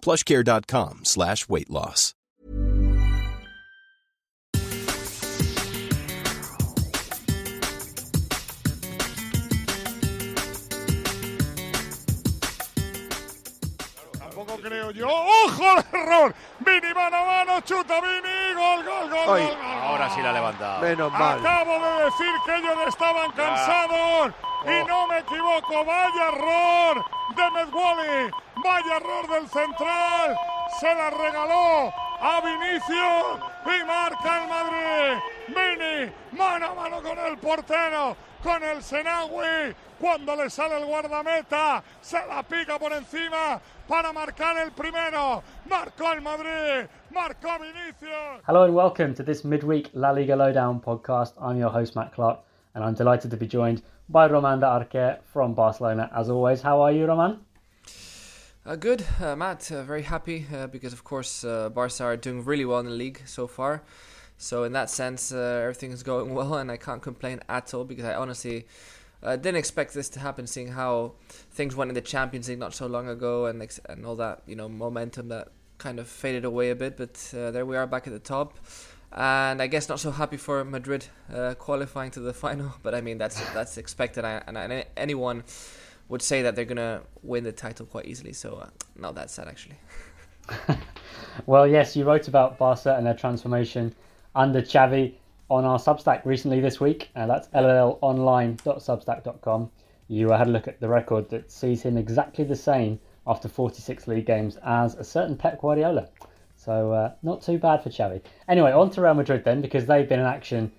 plushcare.com slash weight loss. Tampoco creo yo. ¡Ojo al error! Vini mano a mano, chuta Vini, gol, gol, gol, Ay, gol, gol. Ahora sí la ha levantado. Menos mal. Acabo de decir que ellos estaban cansados y no me equivoco. Vaya error de Medwally. Vaya error del central. Se la regaló a Vinicius y marca el Madrid. Vini, mano a mano con el portero, con el Senawi. Cuando le sale el guardameta, se la pica por encima para marcar el primero. Marcó el Madrid, marcó Vinicius. Hello and welcome to this midweek La Liga Lowdown podcast. I'm your host Matt Clark, and I'm delighted to be joined by Roman de Arquer from Barcelona. As always, how are you, Roman? Uh, good, uh, Matt. Uh, very happy uh, because, of course, uh, Barca are doing really well in the league so far. So, in that sense, uh, everything is going well, and I can't complain at all because I honestly didn't expect this to happen, seeing how things went in the Champions League not so long ago, and ex- and all that you know momentum that kind of faded away a bit. But there we are back at the top. And I guess not so happy for Madrid uh, qualifying to the final, but I mean that's that's expected, and, and anyone would say that they're gonna win the title quite easily. So uh, not that sad actually. Well, yes, you wrote about Barca and their transformation under Xavi on our Substack recently this week, and that's lllonline.substack.com. You uh, had a look at the record that sees him exactly the same after 46 league games as a certain Pep Guardiola. So uh, not too bad for Xavi. Anyway, on to Real Madrid then, because they've been in action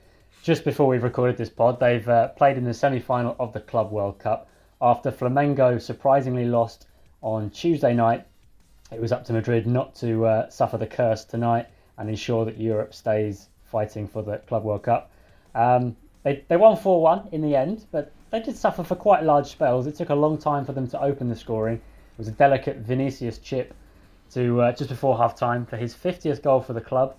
just before we've recorded this pod. They've uh, played in the semi-final of the Club World Cup after Flamengo surprisingly lost on Tuesday night. It was up to Madrid not to uh, suffer the curse tonight and ensure that Europe stays fighting for the Club World Cup. Um, they, they won 4 1 in the end, but they did suffer for quite large spells. It took a long time for them to open the scoring. It was a delicate Vinicius chip to uh, just before half time for his 50th goal for the club.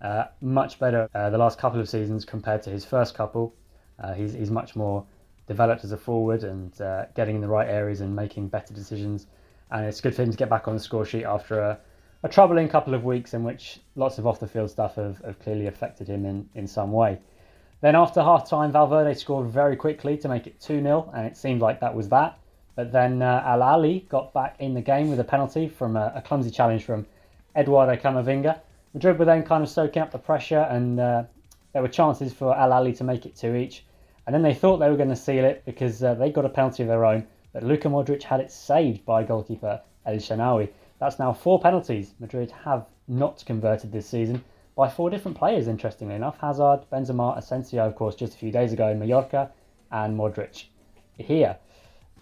Uh, much better uh, the last couple of seasons compared to his first couple. Uh, he's, he's much more developed as a forward and uh, getting in the right areas and making better decisions. And it's good for him to get back on the score sheet after a, a troubling couple of weeks in which lots of off the field stuff have, have clearly affected him in, in some way. Then after half time, Valverde scored very quickly to make it 2 0, and it seemed like that was that. But then uh, Al Ahly got back in the game with a penalty from a, a clumsy challenge from Eduardo Camavinga. Madrid were then kind of soaking up the pressure, and uh, there were chances for Al Ahly to make it two each. And then they thought they were going to seal it because uh, they got a penalty of their own, but Luka Modric had it saved by goalkeeper El Shanawi. That's now four penalties Madrid have not converted this season by four different players, interestingly enough. Hazard, Benzema, Asensio, of course, just a few days ago in Mallorca, and Modric here.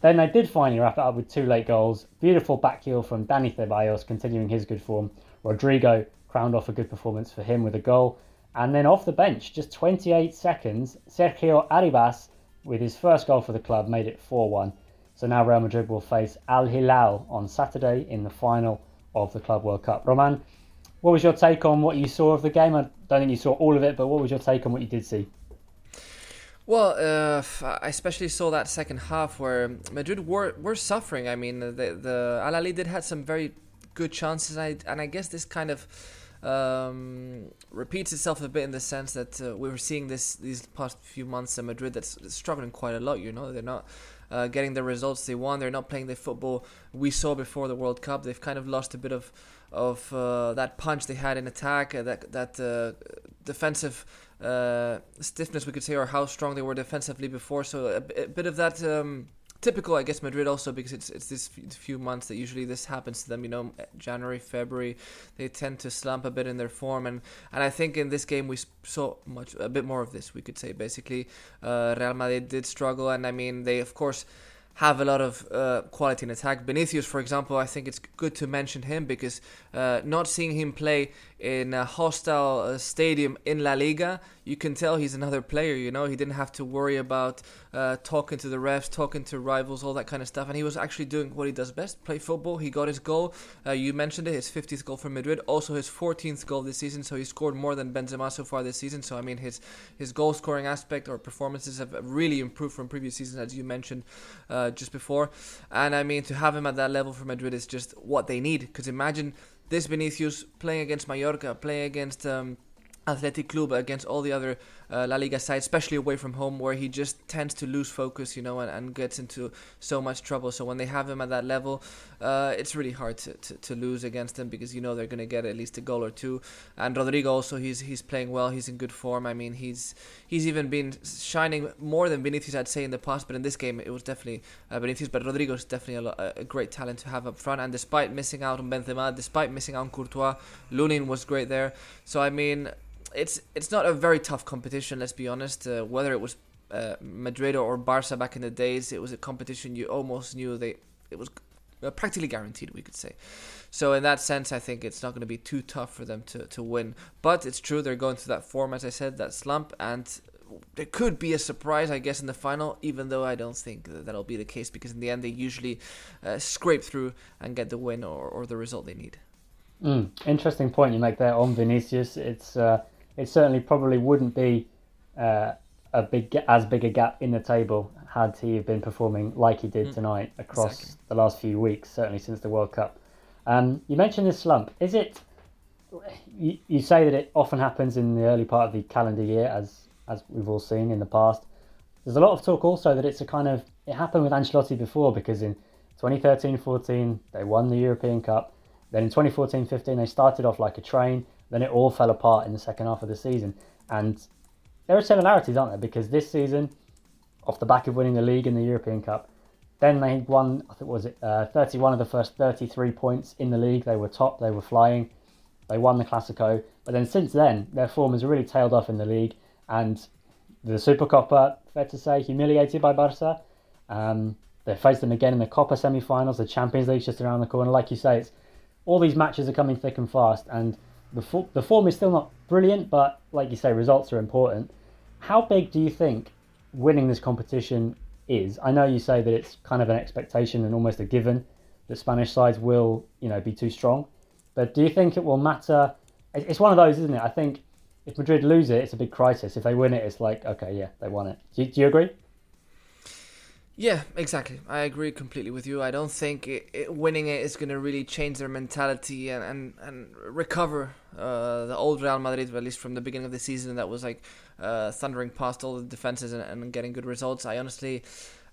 Then they did finally wrap it up with two late goals. Beautiful back heel from Dani Ceballos, continuing his good form. Rodrygo crowned off a good performance for him with a goal. And then off the bench, just 28 seconds, Sergio Arribas, with his first goal for the club, made it 4 1. So now Real Madrid will face Al Hilal on Saturday in the final of the Club World Cup. Roman, what was your take on what you saw of the game? I don't think you saw all of it, but what was your take on what you did see? Well, uh, I especially saw that second half where Madrid were were suffering. I mean, the the Al Ahly did had some very good chances, I, and I guess this kind of um, repeats itself a bit in the sense that uh, we were seeing this these past few months in Madrid that's struggling quite a lot. You know, they're not. Uh, getting the results they want. They're not playing the football we saw before the World Cup. They've kind of lost a bit of of uh, that punch they had in attack, uh, that that uh, defensive uh, stiffness, we could say, or how strong they were defensively before. So a, a bit of that. Um, typical, I guess, Madrid also because it's it's this few months that usually this happens to them. You know, January, February, they tend to slump a bit in their form, and and I think in this game we saw much a bit more of this. We could say basically, uh, Real Madrid did struggle, and I mean they of course have a lot of uh, quality in attack. Vinicius, for example, I think it's good to mention him because uh, not seeing him play in a hostile uh, stadium in La Liga, you can tell he's another player. You know, he didn't have to worry about uh, talking to the refs, talking to rivals, all that kind of stuff, and he was actually doing what he does best: play football. He got his goal. Uh, you mentioned it, his 50th goal for Madrid, also his 14th goal this season. So he scored more than Benzema so far this season. So I mean, his his goal scoring aspect or performances have really improved from previous seasons, as you mentioned uh, just before. And I mean, to have him at that level for Madrid is just what they need. Because imagine this Vinicius playing against Mallorca, playing against um, Athletic Club, against all the other uh, La Liga side, especially away from home, where he just tends to lose focus, you know, and, and gets into so much trouble. So when they have him at that level, uh, it's really hard to, to, to, lose against them because you know they're going to get at least a goal or two. And Rodrygo also, he's he's playing well. He's in good form. I mean, he's he's even been shining more than Vinicius, I'd say, in the past. But in this game, it was definitely uh, Vinicius. But Rodrygo is definitely a, a, great talent to have up front. And despite missing out on Benzema, despite missing out on Courtois, Lunin was great there. So I mean it's it's not a very tough competition. Let's be honest. Uh, whether it was uh, Madrid or Barca back in the days, it was a competition you almost knew they it was uh, practically guaranteed. We could say. So in that sense, I think it's not going to be too tough for them to, to win. But it's true they're going through that form, as I said, that slump, and there could be a surprise, I guess, in the final. Even though I don't think that that'll be the case, because in the end they usually uh, scrape through and get the win or, or the result they need. Mm, interesting point you make there on Vinicius. It's uh, it certainly probably wouldn't be uh, a big as big a gap in the table had he been performing like he did mm. tonight across exactly. the last few weeks, certainly since the World Cup. Um, you mentioned this slump. Is it? You, you say that it often happens in the early part of the calendar year, as as we've all seen in the past. There's a lot of talk also that it's a kind of it happened with Ancelotti before because in 2013-14 they won the European Cup. Then in 2014-15 they started off like a train then it all fell apart in the second half of the season. And there are similarities, aren't there? Because this season, off the back of winning the league and the European Cup, then they won, I think, was it uh, 31 of the first 33 points in the league. They were top, they were flying. They won the Clasico. But then since then, their form has really tailed off in the league. And the Supercopa, fair to say, humiliated by Barca. Um, they faced them again in the Copa semi-finals. The Champions League's just around the corner. Like you say, it's all these matches are coming thick and fast. And the, the form is still not brilliant, but like you say, results are important. How big do you think winning this competition is? I know you say that it's kind of an expectation and almost a given that Spanish sides will, you know, be too strong. But do you think it will matter? It's one of those, isn't it? I think if Madrid lose it, it's a big crisis. If they win it, it's like, okay, yeah, they won it. Do, do you agree? Yeah, exactly. I agree completely with you. I don't think it, it, winning it is going to really change their mentality and, and, and recover uh, the old Real Madrid, at least from the beginning of the season, that was like uh, thundering past all the defenses and, and getting good results. I honestly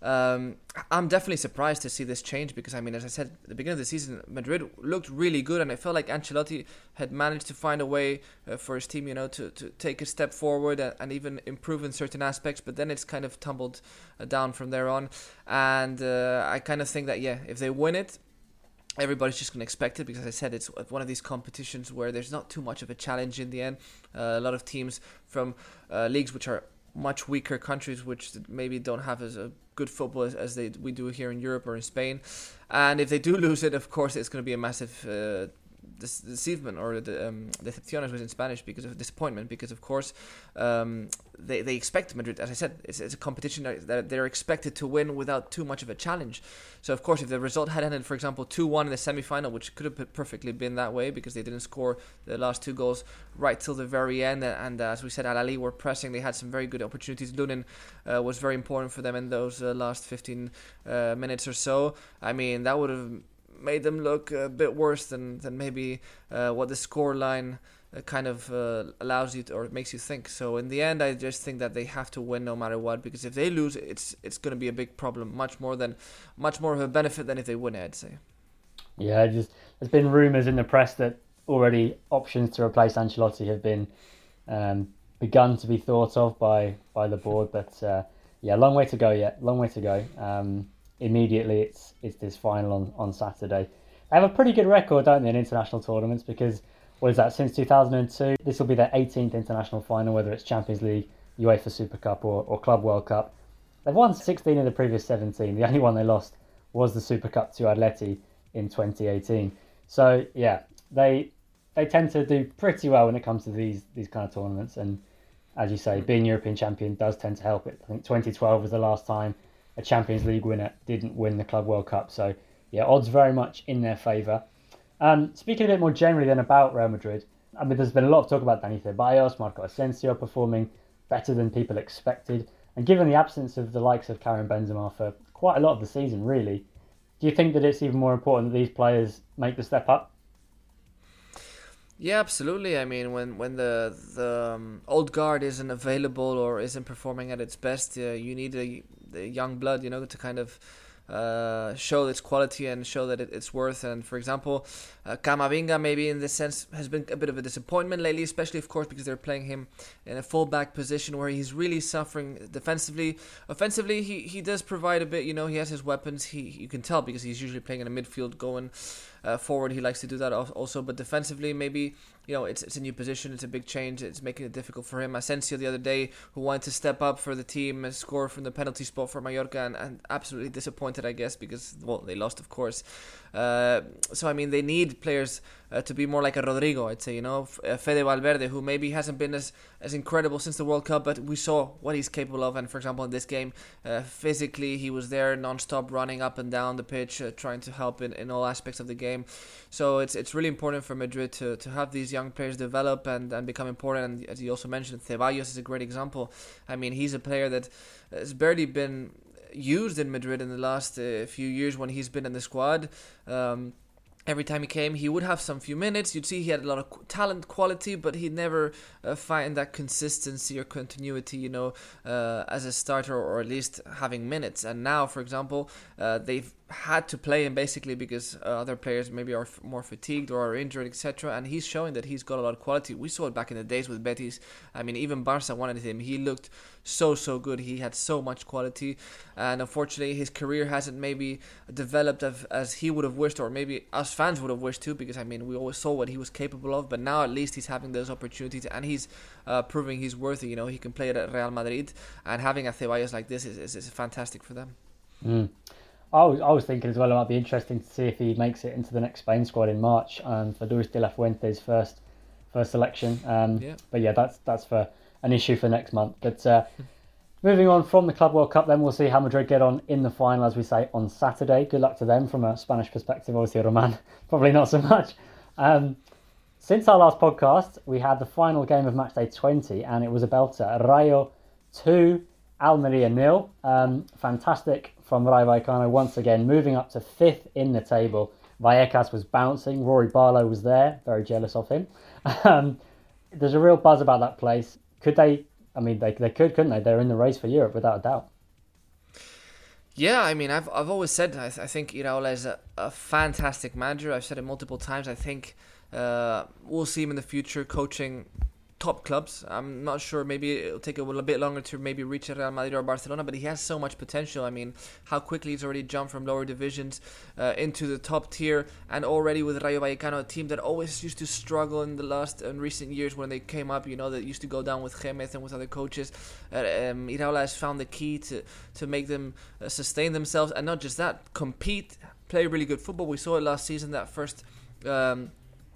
um, I'm definitely surprised to see this change because I mean, as I said at the beginning of the season, Madrid looked really good, and I felt like Ancelotti had managed to find a way uh, for his team, you know, to, to take a step forward and, and, even improve in certain aspects. But then it's kind of tumbled uh, down from there on, and uh, I kind of think that yeah, if they win it, everybody's just going to expect it because as I said it's one of these competitions where there's not too much of a challenge in the end. Uh, a lot of teams from uh, leagues which are much weaker countries which maybe don't have as a good football as, as they we do here in Europe or in Spain. And if they do lose it, of course, it's going to be a massive uh, deceivement or the um, decepciones was in Spanish because of disappointment because of course um, they, they expect Madrid as I said it's, it's a competition that they're expected to win without too much of a challenge. So of course if the result had ended for example 2-1 in the semi-final which could have perfectly been that way because they didn't score the last two goals right till the very end and uh, as we said Al Ahly were pressing they had some very good opportunities. Lunin uh, was very important for them in those uh, last 15 uh, minutes or so. I mean that would have made them look a bit worse than than maybe uh, what the score line uh, kind of uh, allows you to, or makes you think. So in the end, I just think that they have to win no matter what because if they lose, it's it's going to be a big problem, much more than much more of a benefit than if they win. I'd say. Yeah, just there's been rumours in the press that already options to replace Ancelotti have been um, begun to be thought of by by the board, but uh, yeah, long way to go yet. Long way to go. Um, immediately, it's it's this final on, on Saturday. They have a pretty good record, don't they, in international tournaments? Because what is that? Since 2002, this will be their 18th international final, whether it's Champions League, UEFA Super Cup, or, or Club World Cup. They've won 16 of the previous 17. The only one they lost was the Super Cup to Atleti in 2018. So yeah, they they tend to do pretty well when it comes to these these kind of tournaments. And as you say, being European champion does tend to help it. I think 2012 was the last time a Champions League winner didn't win the Club World Cup. So yeah, odds very much in their favour. Um, speaking a bit more generally then about Real Madrid, I mean, there's been a lot of talk about Dani Ceballos, Marco Asensio performing better than people expected. And given the absence of the likes of Karim Benzema for quite a lot of the season, really, do you think that it's even more important that these players make the step up? Yeah, absolutely. I mean, when when the the um, old guard isn't available or isn't performing at its best, uh, you need a, a, young blood, you know, to kind of uh, show its quality and show that it, it's worth. And for example, uh, Camavinga maybe in this sense has been a bit of a disappointment lately, especially of course because they're playing him in a fullback position where he's really suffering defensively. Offensively, he, he does provide a bit. You know, he has his weapons. He you can tell because he's usually playing in a midfield going uh, forward. He likes to do that also, but defensively, maybe you know it's it's a new position. It's a big change. It's making it difficult for him. Asensio the other day, who wanted to step up for the team and score from the penalty spot for Mallorca, and, and absolutely disappointed, I guess, because well they lost, of course. Uh, so I mean, they need players uh, to be more like a Rodrygo, I'd say. You know, uh, Fede Valverde, who maybe hasn't been as as incredible since the World Cup, but we saw what he's capable of. And for example, in this game, uh, physically he was there non-stop, running up and down the pitch, uh, trying to help in, in all aspects of the game. So it's it's really important for Madrid to, to have these young players develop and, and become important. And as you also mentioned, Ceballos is a great example. I mean, he's a player that has barely been used in Madrid in the last uh, few years when he's been in the squad. Um, every time he came, he would have some few minutes. You'd see he had a lot of talent, quality, but he'd never uh, find that consistency or continuity, you know, uh, as a starter or at least having minutes. And now, for example, uh, they've had to play him basically because uh, other players maybe are f- more fatigued or are injured, etc. And he's showing that he's got a lot of quality. We saw it back in the days with Betis. I mean, even Barca wanted him. He looked so so good. He had so much quality, and unfortunately, his career hasn't maybe developed as, as he would have wished, or maybe us fans would have wished too. Because I mean, we always saw what he was capable of, but now at least he's having those opportunities, and he's uh, proving he's worthy. You know, he can play at Real Madrid, and having a Ceballos like this is, is, is fantastic for them. Mm. I was, I was thinking as well it might be interesting to see if he makes it into the next Spain squad in March um, for Luis de la Fuente's first first selection. Um, yeah. But yeah, that's that's for an issue for next month. But uh, moving on from the Club World Cup, then we'll see how Madrid get on in the final, as we say, on Saturday. Good luck to them from a Spanish perspective. Obviously, Roman, probably not so much. Um, since our last podcast, we had the final game of matchday 20, and it was a belter. Rayo 2, Almeria nil. Um, fantastic from Rayo Vallecano once again, moving up to fifth in the table. Vallecas was bouncing. Rory Barlow was there, very jealous of him. Um, there's a real buzz about that place. Could they? I mean, they, they could, couldn't they? They're in the race for Europe without a doubt. Yeah, I mean, I've I've always said I, th- I think Iraola is a, a fantastic manager. I've said it multiple times. I think uh, we'll see him in the future coaching top clubs. I'm not sure. Maybe it'll take a little bit longer to maybe reach Real Madrid or Barcelona, but he has so much potential. I mean, how quickly he's already jumped from lower divisions uh, into the top tier, and already with Rayo Vallecano, a team that always used to struggle in the last and recent years when they came up. You know, that used to go down with Jémez and with other coaches. Uh, um, Iraola has found the key to to make them uh, sustain themselves, and not just that, compete, play really good football. We saw it last season. That first. Um,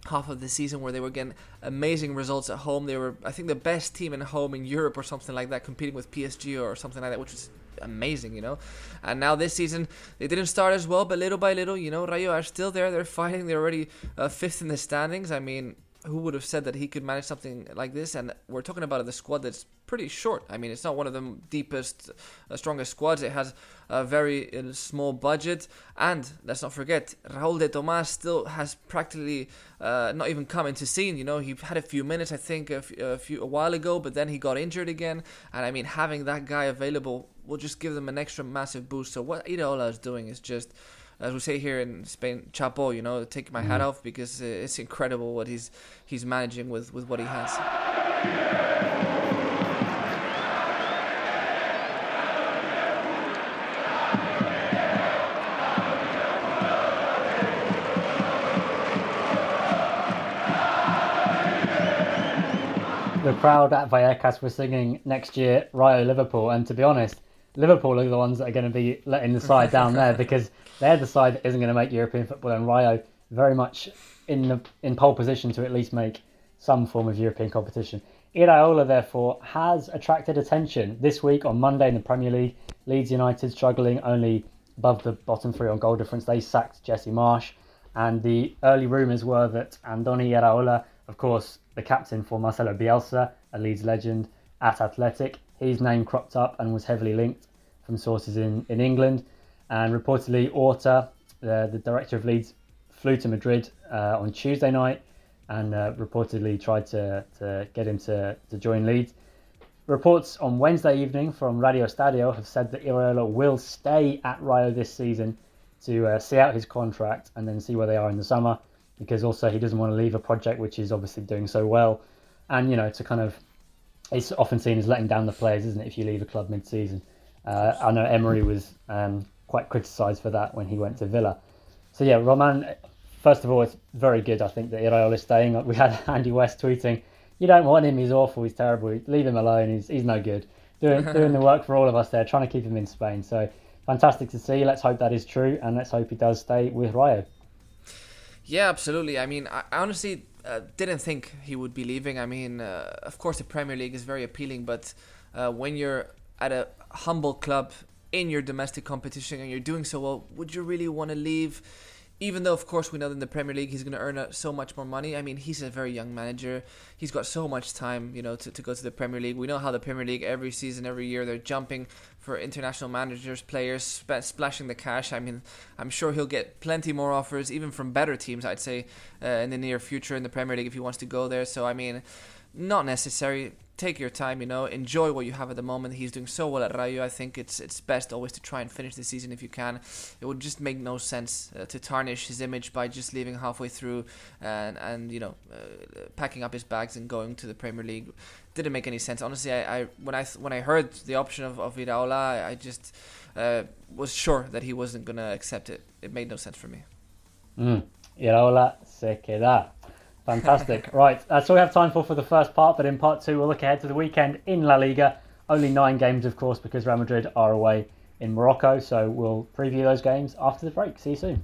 half of the season where they were getting amazing results at home. They were, I think, the best team in home in Europe or something like that, competing with PSG or something like that, which was amazing, you know. And now this season they didn't start as well, but little by little, you know, Rayo are still there. They're fighting. They're already uh, fifth in the standings. I mean, who would have said that he could manage something like this? And we're talking about the squad that's pretty short. I mean, it's not one of the deepest, uh, strongest squads. It has a very uh, small budget, and let's not forget, Raúl de Tomás still has practically uh, not even come into scene. You know, he had a few minutes, I think, a, f- a few a while ago, but then he got injured again. And I mean, having that guy available will just give them an extra massive boost. So what Iraola is doing is just as we say here in Spain, chapo, you know, take my hat mm. off because it's incredible what he's he's managing with, with what he has. The crowd at Vallecas were singing next year Rayo Liverpool, and to be honest, Liverpool are the ones that are going to be letting the side down there because they're the side that isn't going to make European football, and Rayo very much in the in pole position to at least make some form of European competition. Iraola, therefore, has attracted attention this week on Monday in the Premier League. Leeds United struggling only above the bottom three on goal difference. They sacked Jesse Marsch, and the early rumours were that Andoni Iraola, of course, the captain for Marcelo Bielsa, a Leeds legend at Athletic, his name cropped up and was heavily linked from sources in, in England. And reportedly, Orta, the, the director of Leeds, flew to Madrid uh, on Tuesday night and uh, reportedly tried to, to get him to, to join Leeds. Reports on Wednesday evening from Radio Estadio have said that Iraola will stay at Rayo this season to uh, see out his contract and then see where they are in the summer because also he doesn't want to leave a project which is obviously doing so well and you know to kind of it's often seen as letting down the players isn't it if you leave a club mid-season uh, I know Emery was um, quite criticised for that when he went to Villa. So yeah, Roman. First of all, it's very good. I think that Iraola is staying. We had Andy West tweeting, "You don't want him. He's awful. He's terrible. Leave him alone. He's he's no good." Doing doing the work for all of us there, trying to keep him in Spain. So fantastic to see. Let's hope that is true, and let's hope he does stay with Rayo. Yeah, absolutely. I mean, I honestly uh, didn't think he would be leaving. I mean, uh, of course, the Premier League is very appealing, but uh, when you're at a humble club in your domestic competition and you're doing so well, would you really want to leave? Even though, of course, we know that in the Premier League he's going to earn so much more money. I mean, he's a very young manager. He's got so much time, you know, to, to go to the Premier League. We know how the Premier League every season, every year, they're jumping for international managers, players, sp- splashing the cash. I mean, I'm sure he'll get plenty more offers, even from better teams, I'd say, uh, in the near future in the Premier League if he wants to go there. So, I mean, not necessary take your time, you know, enjoy what you have at the moment. He's doing so well at Rayo. I think it's it's best always to try and finish the season if you can. It would just make no sense uh, to tarnish his image by just leaving halfway through and and you know uh, packing up his bags and going to the Premier League. Didn't make any sense. Honestly, I, I when I when I heard the option of of Iraola, I, I just uh, was sure that he wasn't gonna accept it. It made no sense for me. Mm. Iraola se queda. Fantastic. right, uh, that's all we have time for for the first part, but in part two, we'll look ahead to the weekend in La Liga. Only nine games, of course, because Real Madrid are away in Morocco. So we'll preview those games after the break. See you soon.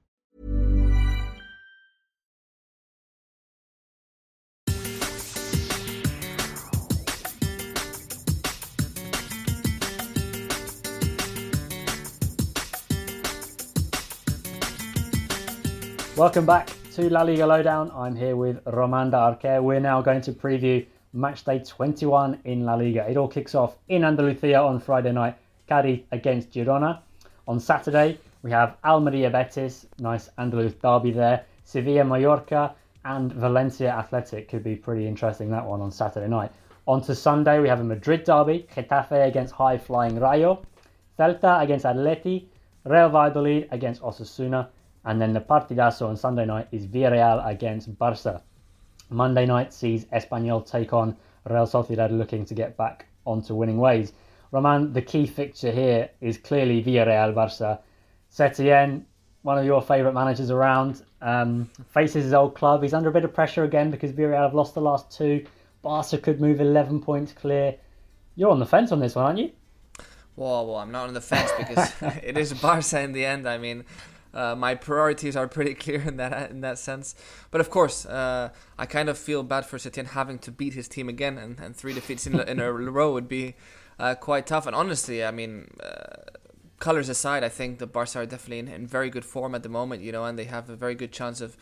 Welcome back to La Liga Lowdown. I'm here with Roman de Arquer. We're now going to preview match day 21 in La Liga. It all kicks off in Andalusia on Friday night, Cadiz against Girona. On Saturday, we have Almeria Betis, nice Andalus derby there. Sevilla Mallorca and Valencia Athletic could be pretty interesting that one on Saturday night. On to Sunday, we have a Madrid derby, Getafe against high flying Rayo, Celta against Atleti, Real Valladolid against Osasuna, and then the partidazo on Sunday night is Villarreal against Barca. Monday night sees Espanyol take on Real Sociedad looking to get back onto winning ways. Roman, the key fixture here is clearly Villarreal Barca. Setien, one of your favourite managers around, um, faces his old club. He's under a bit of pressure again because Villarreal have lost the last two. Barca could move 11 points clear. You're on the fence on this one, aren't you? Well, well, I'm not on the fence because it is Barca in the end. I mean, uh, my priorities are pretty clear in that in that sense. But of course, uh, I kind of feel bad for Setien having to beat his team again, and, and three defeats in, in a row would be uh, quite tough. And honestly, I mean, uh, colors aside, I think the Barca are definitely in, in, very good form at the moment, you know, and they have a very good chance of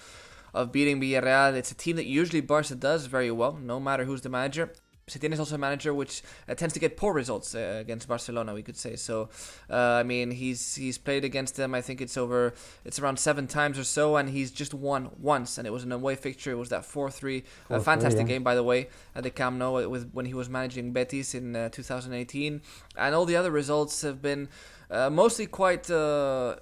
of beating Villarreal. It's a team that usually Barca does very well, no matter who's the manager. Setien is also a manager which uh, tends to get poor results uh, against Barcelona, we could say. So, uh, I mean, he's he's played against them. I think it's over, it's around seven times or so, and he's just won once, and it was an away fixture. It was that four three, a fantastic yeah. game by the way at the Camp Nou with when he was managing Betis in uh, 2018, and all the other results have been uh, mostly quite uh,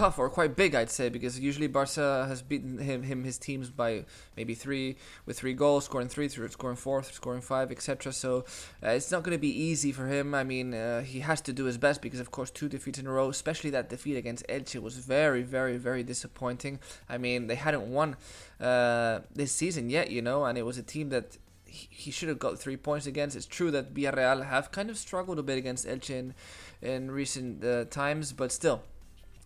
tough or quite big, I'd say, because usually Barca has beaten him, him his teams by maybe three with three goals, scoring three, scoring four, scoring five, etc. So uh, it's not going to be easy for him. I mean, uh, he has to do his best because, of course, two defeats in a row, especially that defeat against Elche, was very, very, very disappointing. I mean, they hadn't won uh, this season yet, you know, and it was a team that he should have got three points against. It's true that Villarreal have kind of struggled a bit against Elche in, in recent uh, times, but still,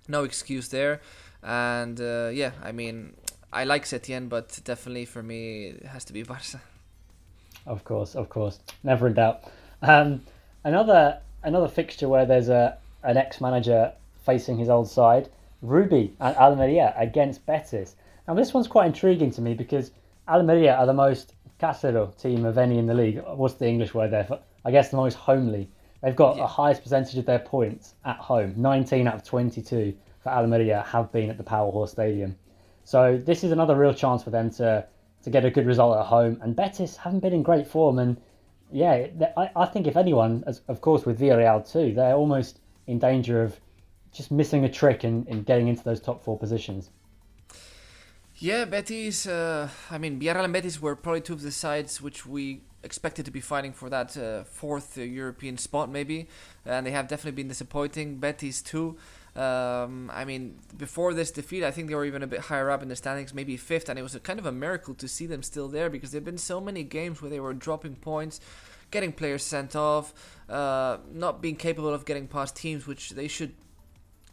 no excuse there. And uh, yeah, I mean, I like Setien, but definitely for me, it has to be Barca. Of course, of course, never in doubt. Um, another another fixture where there's a an ex-manager facing his old side, Rubi and Almeria against Betis. Now this one's quite intriguing to me because Almeria are the most casero team of any in the league. What's the English word there? For, I guess the most homely. They've got yeah. a highest percentage of their points at home. 19 out of 22 for Almeria have been at the Powerhorse Stadium. So this is another real chance for them to to get a good result at home. And Betis haven't been in great form. And yeah, I, I think if anyone, as, of course with Villarreal too, they're almost in danger of just missing a trick in, in getting into those top four positions. Yeah, Betis. Uh, I mean, Villarreal and Betis were probably two of the sides which we expected to be fighting for that uh, fourth uh, European spot, maybe, and they have definitely been disappointing. Betis too. Um, I mean, before this defeat, I think they were even a bit higher up in the standings, maybe fifth, and it was a kind of a miracle to see them still there because there've been so many games where they were dropping points, getting players sent off, uh, not being capable of getting past teams which they should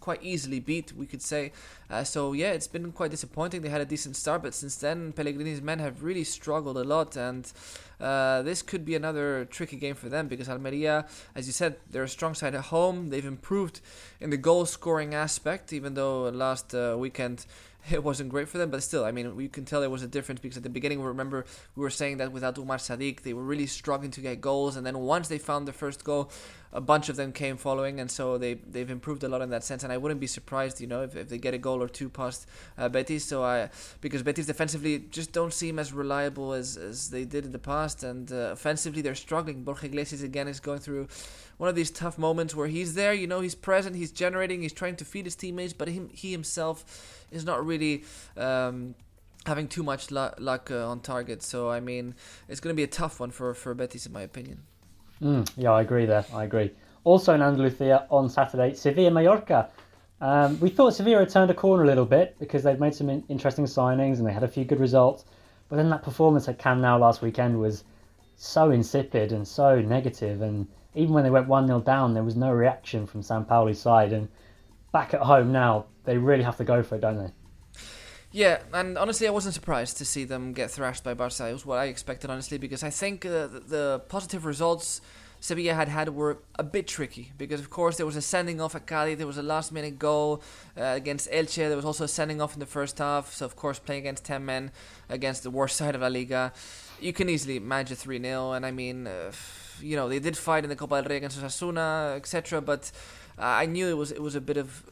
quite easily beat, we could say. Uh, so yeah, it's been quite disappointing. They had a decent start, but since then, Pellegrini's men have really struggled a lot, and uh, this could be another tricky game for them because Almeria, as you said, they're a strong side at home. They've improved in the goal scoring aspect, even though last uh, weekend it wasn't great for them, but still, I mean, you can tell there was a difference because at the beginning, remember, we were saying that without Umar Sadiq, they were really struggling to get goals, and then once they found the first goal, a bunch of them came following, and so they they've improved a lot in that sense. And I wouldn't be surprised, you know, if, if they get a goal or two past uh, Betis. So I because Betis defensively just don't seem as reliable as as they did in the past, and uh, offensively they're struggling. Borja Iglesias again is going through one of these tough moments where he's there, you know, he's present, he's generating, he's trying to feed his teammates, but him, he himself is not really. Um, having too much luck, uh, on target, so I mean, it's going to be a tough one for for Betis, in my opinion. Mm, yeah, I agree there. I agree. Also in Andalusia on Saturday, Sevilla Mallorca. Um, we thought Sevilla had turned a corner a little bit because they'd made some in- interesting signings and they had a few good results. But then that performance at Camp Nou last weekend was so insipid and so negative. And even when they went 1 0 down, there was no reaction from Sampaoli's side. And back at home now, they really have to go for it, don't they? Yeah, and honestly, I wasn't surprised to see them get thrashed by Barca. It was what I expected, honestly, because I think uh, the, positive results Sevilla had had were a bit tricky because, of course, there was a sending off at Cali, there was a last minute goal uh, against Elche, there was also a sending off in the first half. So, of course, playing against 10 men against the worst side of La Liga, you can easily manage a 3 0. And I mean, uh, you know, they did fight in the Copa del Rey against Osasuna, etc. But uh, I knew it was it was a bit of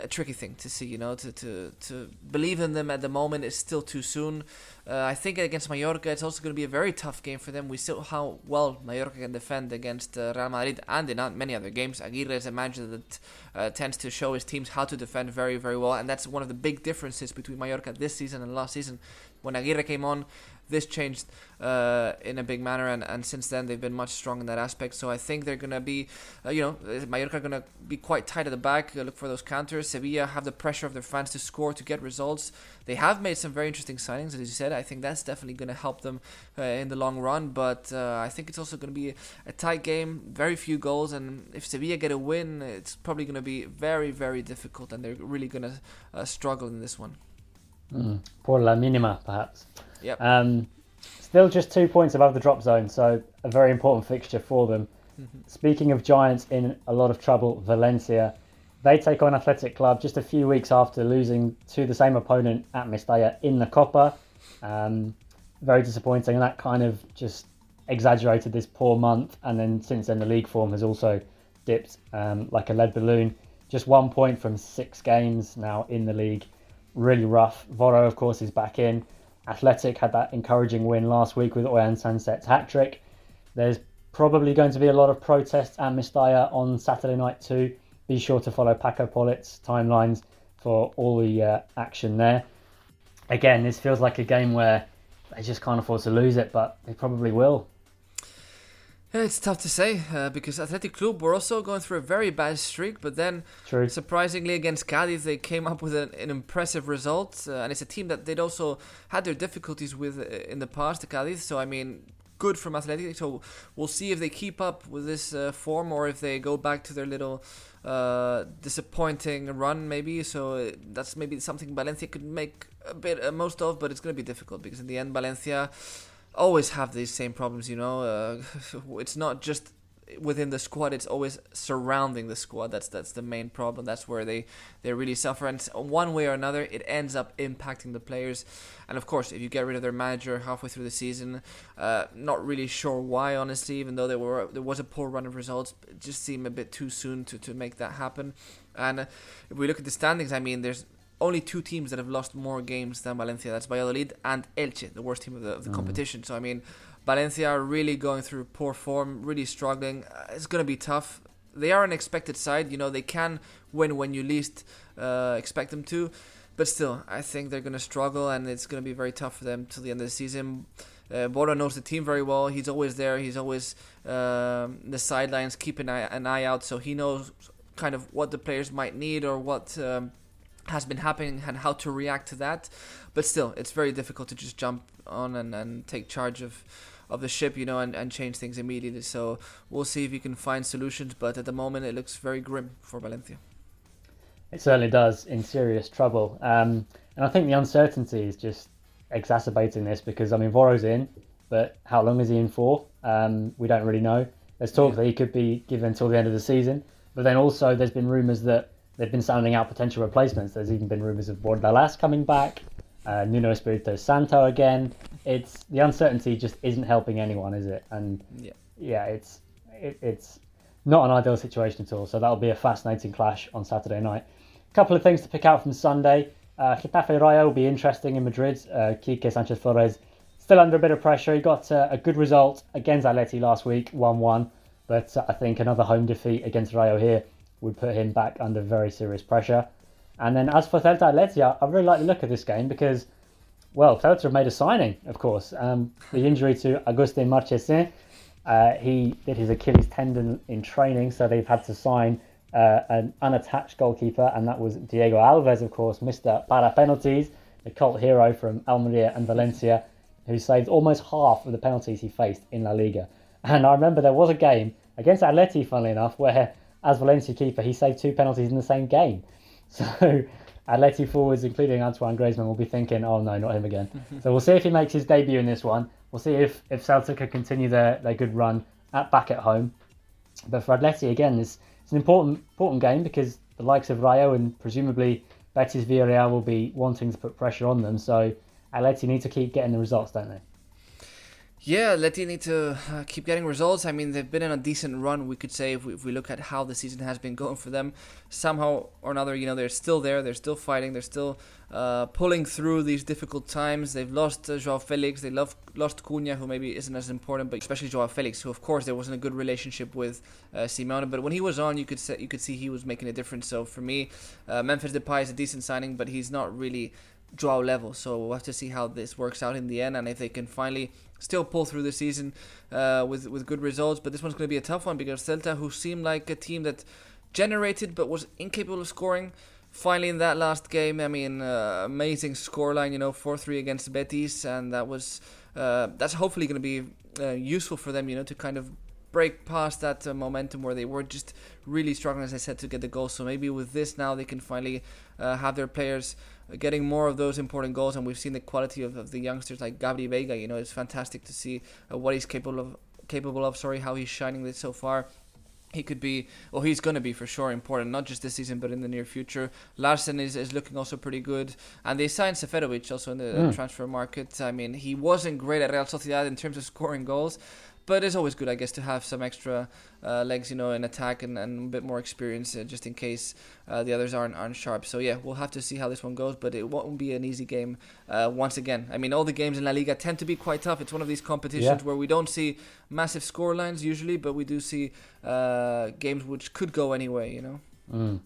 a tricky thing to see, you know, to, to, to believe in them at the moment is still too soon. Uh, I think against Mallorca, it's also going to be a very tough game for them. We still how well Mallorca can defend against uh, Real Madrid and in many other games. Aguirre is a manager that uh, tends to show his teams how to defend very, very well, and that's one of the big differences between Mallorca this season and last season. When Aguirre came on, this changed uh, in a big manner, and, and since then they've been much stronger in that aspect. So I think they're going to be, uh, you know, Mallorca are going to be quite tight at the back, look for those counters. Sevilla have the pressure of their fans to score, to get results. They have made some very interesting signings, as you said. I think that's definitely going to help them uh, in the long run, but uh, I think it's also going to be a tight game, very few goals, and if Sevilla get a win, it's probably going to be very, very difficult, and they're really going to uh, struggle in this one. Mm. Por la mínima, perhaps. Yep. Um, still just two points above the drop zone, so a very important fixture for them. Mm-hmm. Speaking of Giants in a lot of trouble, Valencia, they take on Athletic Club just a few weeks after losing to the same opponent at Mestalla in the Copa. Um, very disappointing, and that kind of just exaggerated this poor month. And then since then, the league form has also dipped um, like a lead balloon. Just one point from six games now in the league. Really rough. Voro, of course, is back in. Athletic had that encouraging win last week with Oihan Sancet's hat trick. There's probably going to be a lot of protests at Mestalla on Saturday night too. Be sure to follow Paco Polit's timelines for all the uh, action there. Again, this feels like a game where they just can't afford to lose it, but they probably will. It's tough to say uh, because Athletic Club were also going through a very bad streak, but then True. surprisingly against Cadiz they came up with an, an impressive result, uh, and it's a team that they'd also had their difficulties with uh, in the past, the Cadiz. So I mean, good from Athletic. So we'll see if they keep up with this uh, form or if they go back to their little uh, disappointing run, maybe. So uh, that's maybe something Valencia could make a bit most of, but it's going to be difficult because in the end, Valencia always have these same problems. You know, uh, it's not just within the squad; it's always surrounding the squad. That's that's the main problem. That's where they they really suffer, and one way or another, it ends up impacting the players. And of course, if you get rid of their manager halfway through the season, uh, not really sure why, honestly. Even though there were there was a poor run of results, it just seemed a bit too soon to to make that happen. And if we look at the standings, I mean, there's only two teams that have lost more games than Valencia. That's Valladolid and Elche, the worst team of the, of the mm. competition. So I mean, Valencia are really going through poor form, really struggling. Uh, it's going to be tough. They are an expected side. You know, they can win when you least uh, expect them to. But still, I think they're going to struggle, and it's going to be very tough for them till the end of the season. Uh, Voro knows the team very well. He's always there. He's always um, the sidelines, keeping an eye, an eye out, so he knows kind of what the players might need or what um, has been happening and how to react to that. But still, it's very difficult to just jump on and, and take charge of of the ship, you know, and, and change things immediately. So we'll see if we can find solutions. But at the moment, it looks very grim for Valencia. It certainly does, in serious trouble. Um, and I think the uncertainty is just exacerbating this because, I mean, Voro's in, but how long is he in for? Um, we don't really know. There's talk yeah. that he could be given until the end of the season. But then also, there's been rumours that they've been sounding out potential replacements. There's even been rumours of Bordalas coming back, uh, Nuno Espirito Santo again. It's the uncertainty just isn't helping anyone, is it? And yeah, yeah it's it, it's not an ideal situation at all. So that'll be a fascinating clash on Saturday night. A couple of things to pick out from Sunday. Uh, Getafe Rayo will be interesting in Madrid. Uh, Quique Sanchez Flores still under a bit of pressure. He got uh, a good result against Atleti last week, 1 1. But uh, I think another home defeat against Rayo here would put him back under very serious pressure. And then as for Celta Athletic, I really like the look of this game because, well, Celta have made a signing, of course. Um, the injury to Agustin Marchesin, uh, he did his Achilles tendon in training, so they've had to sign uh, an unattached goalkeeper, and that was Diego Alves, of course, Mr. Para penalties, the cult hero from Almeria and Valencia, who saved almost half of the penalties he faced in La Liga. And I remember there was a game against Atleti, funnily enough, where as Valencia keeper, he saved two penalties in the same game. So Atleti forwards, including Antoine Griezmann, will be thinking, "Oh no, not him again." So we'll see if he makes his debut in this one. We'll see if if Celta can continue their, their good run at back at home. but for Atleti again, it's it's an important important game because the likes of Rayo and presumably Betis Villarreal will be wanting to put pressure on them. So Atleti need to keep getting the results, don't they? Yeah, Atleti need to uh, keep getting results. I mean, they've been in a decent run, we could say, if we, if we look at how the season has been going for them. Somehow or another, you know, they're still there, they're still fighting, they're still uh, pulling through these difficult times. They've lost uh, Joao Felix, they love, lost Cunha, who maybe isn't as important, but especially Joao Felix, who of course there wasn't a good relationship with uh, Simeone. But when he was on, you could say, you could see he was making a difference. So for me, uh, Memphis Depay is a decent signing, but he's not really Joao level. So we'll have to see how this works out in the end, and if they can finally still pull through the season uh, with with good results. But this one's going to be a tough one because Celta, who seemed like a team that generated but was incapable of scoring, finally in that last game, I mean, uh, amazing scoreline, you know, four three against Betis, and that was uh, that's hopefully going to be uh, useful for them, you know, to kind of break past that uh, momentum where they were just really struggling, as I said, to get the goals. So maybe with this now they can finally uh, have their players getting more of those important goals, and we've seen the quality of, of the youngsters like Gabri Veiga. You know, it's fantastic to see uh, what he's capable of. Capable of, sorry, how he's shining this so far he could be, well, he's going to be for sure important, not just this season, but in the near future. Larsen is, is looking also pretty good. And they signed Seferovic also in the mm. transfer market. I mean, he wasn't great at Real Sociedad in terms of scoring goals, but it's always good, I guess, to have some extra uh, legs, you know, in attack and, and a bit more experience uh, just in case uh, the others aren't aren't sharp. So yeah, we'll have to see how this one goes, but it won't be an easy game uh, once again. I mean, all the games in La Liga tend to be quite tough. It's one of these competitions yeah. where we don't see massive score lines usually, but we do see uh, games which could go anyway, you know. Mm.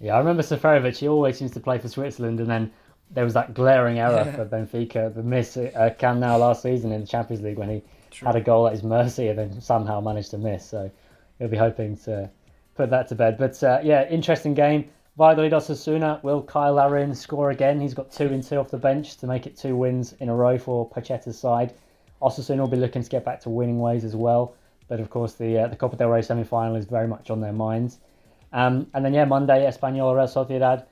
Yeah, I remember Seferovic. He always seems to play for Switzerland, and then there was that glaring error for Benfica, the miss at uh, Camp Nou last season in the Champions League when he True. had a goal at his mercy and then somehow managed to miss. So he'll be hoping to put that to bed. But uh, yeah, interesting game. Valladolid Osasuna. Will Cyle Larin score again? He's got two and two off the bench to make it two wins in a row for Pacheta's side. Osasuna will be looking to get back to winning ways as well. But of course, the uh, the Copa del Rey semi final is very much on their minds. Um, and then yeah, Monday Espanyol Real Sociedad.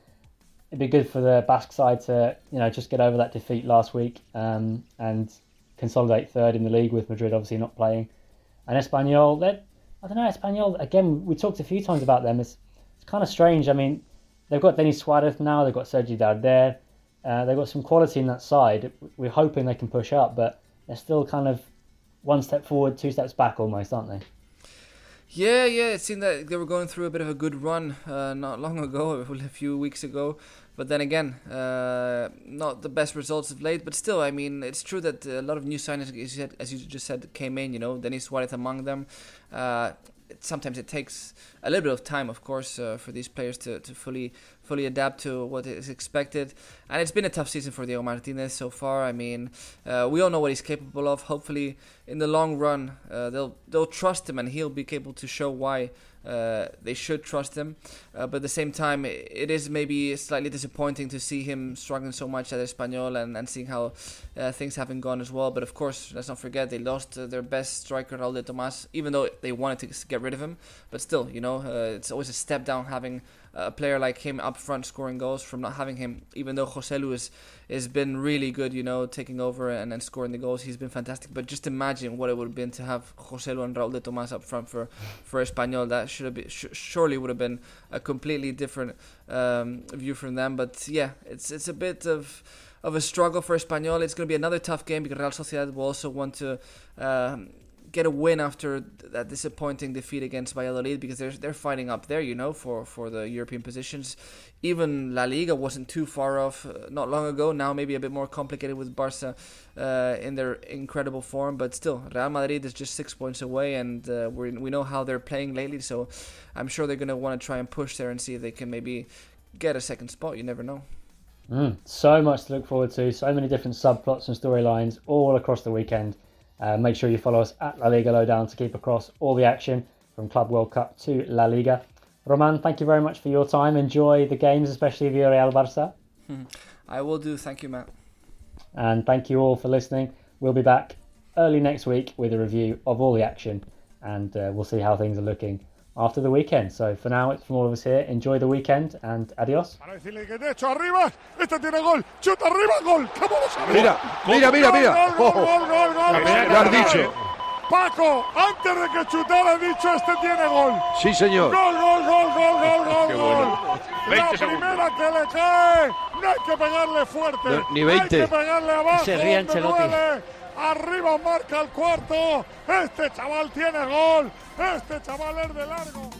It'd be good for the Basque side to you know just get over that defeat last week um, and consolidate third in the league with Madrid obviously not playing. And Espanyol, I don't know, Espanyol, again, we talked a few times about them. It's, it's kind of strange. I mean, they've got Denis Suarez now, they've got Sergi Darder, uh, they've got some quality in that side. We're hoping they can push up, but they're still kind of one step forward, two steps back almost, aren't they? Yeah, yeah, it seemed that they were going through a bit of a good run uh, not long ago, a few weeks ago. But then again, uh, not the best results of late. But still, I mean, it's true that a lot of new signings, as you, said, as you just said, came in. You know, Denis Suarez among them. Uh, sometimes it takes a little bit of time, of course, uh, for these players to, to fully fully adapt to what is expected. And it's been a tough season for Diego Martinez so far. I mean, uh, we all know what he's capable of. Hopefully, in the long run, uh, they'll they'll trust him, and he'll be able to show why uh, they should trust him, uh, but at the same time, it is maybe slightly disappointing to see him struggling so much at Espanyol and, and seeing how uh, things haven't gone as well. But of course, let's not forget they lost uh, their best striker, Raul de Tomas, even though they wanted to get rid of him. But still, you know, it's always a step down having a player like him up front scoring goals from not having him, even though Joselu is has been really good, you know, taking over and, and scoring the goals. He's been fantastic. But just imagine what it would have been to have Jose Joselu and Raúl de Tomás up front for, for Espanyol. That should have been, sh- surely would have been a completely different um, view from them. But yeah, it's it's a bit of of a struggle for Espanyol. It's going to be another tough game because Real Sociedad will also want to um, get a win after that disappointing defeat against Valladolid because they're they're fighting up there, you know, for for the European positions. Even La Liga wasn't too far off uh, not long ago. Now maybe a bit more complicated with Barca uh, in their incredible form, but still Real Madrid is just six points away, and uh, we we know how they're playing lately. So I'm sure they're gonna want to try and push there and see if they can maybe get a second spot. You never know. Mm, so much to look forward to. So many different subplots and storylines all across the weekend. Uh, make sure you follow us at La Liga Lowdown to keep across all the action from Club World Cup to La Liga. Roman, thank you very much for your time. Enjoy the games, especially Villarreal Barça. I will do. Thank you, Matt. And thank you all for listening. We'll be back early next week with a review of all the action, and uh, we'll see how things are looking after the weekend. So for now, it's from all of us here. Enjoy the weekend and adios. Mira, mira, mira, mira. Lo has dicho. Paco, antes de que chutara he dicho este tiene gol. Sí, señor. Gol, gol, gol, gol, gol, gol, Qué gol. bueno. La 20 primera que le cae, no hay que pegarle fuerte. No, ni Hay 20. que pegarle abajo. Se ríe Ancelotti. duele. Arriba marca el cuarto. Este chaval tiene gol. Este chaval es de largo.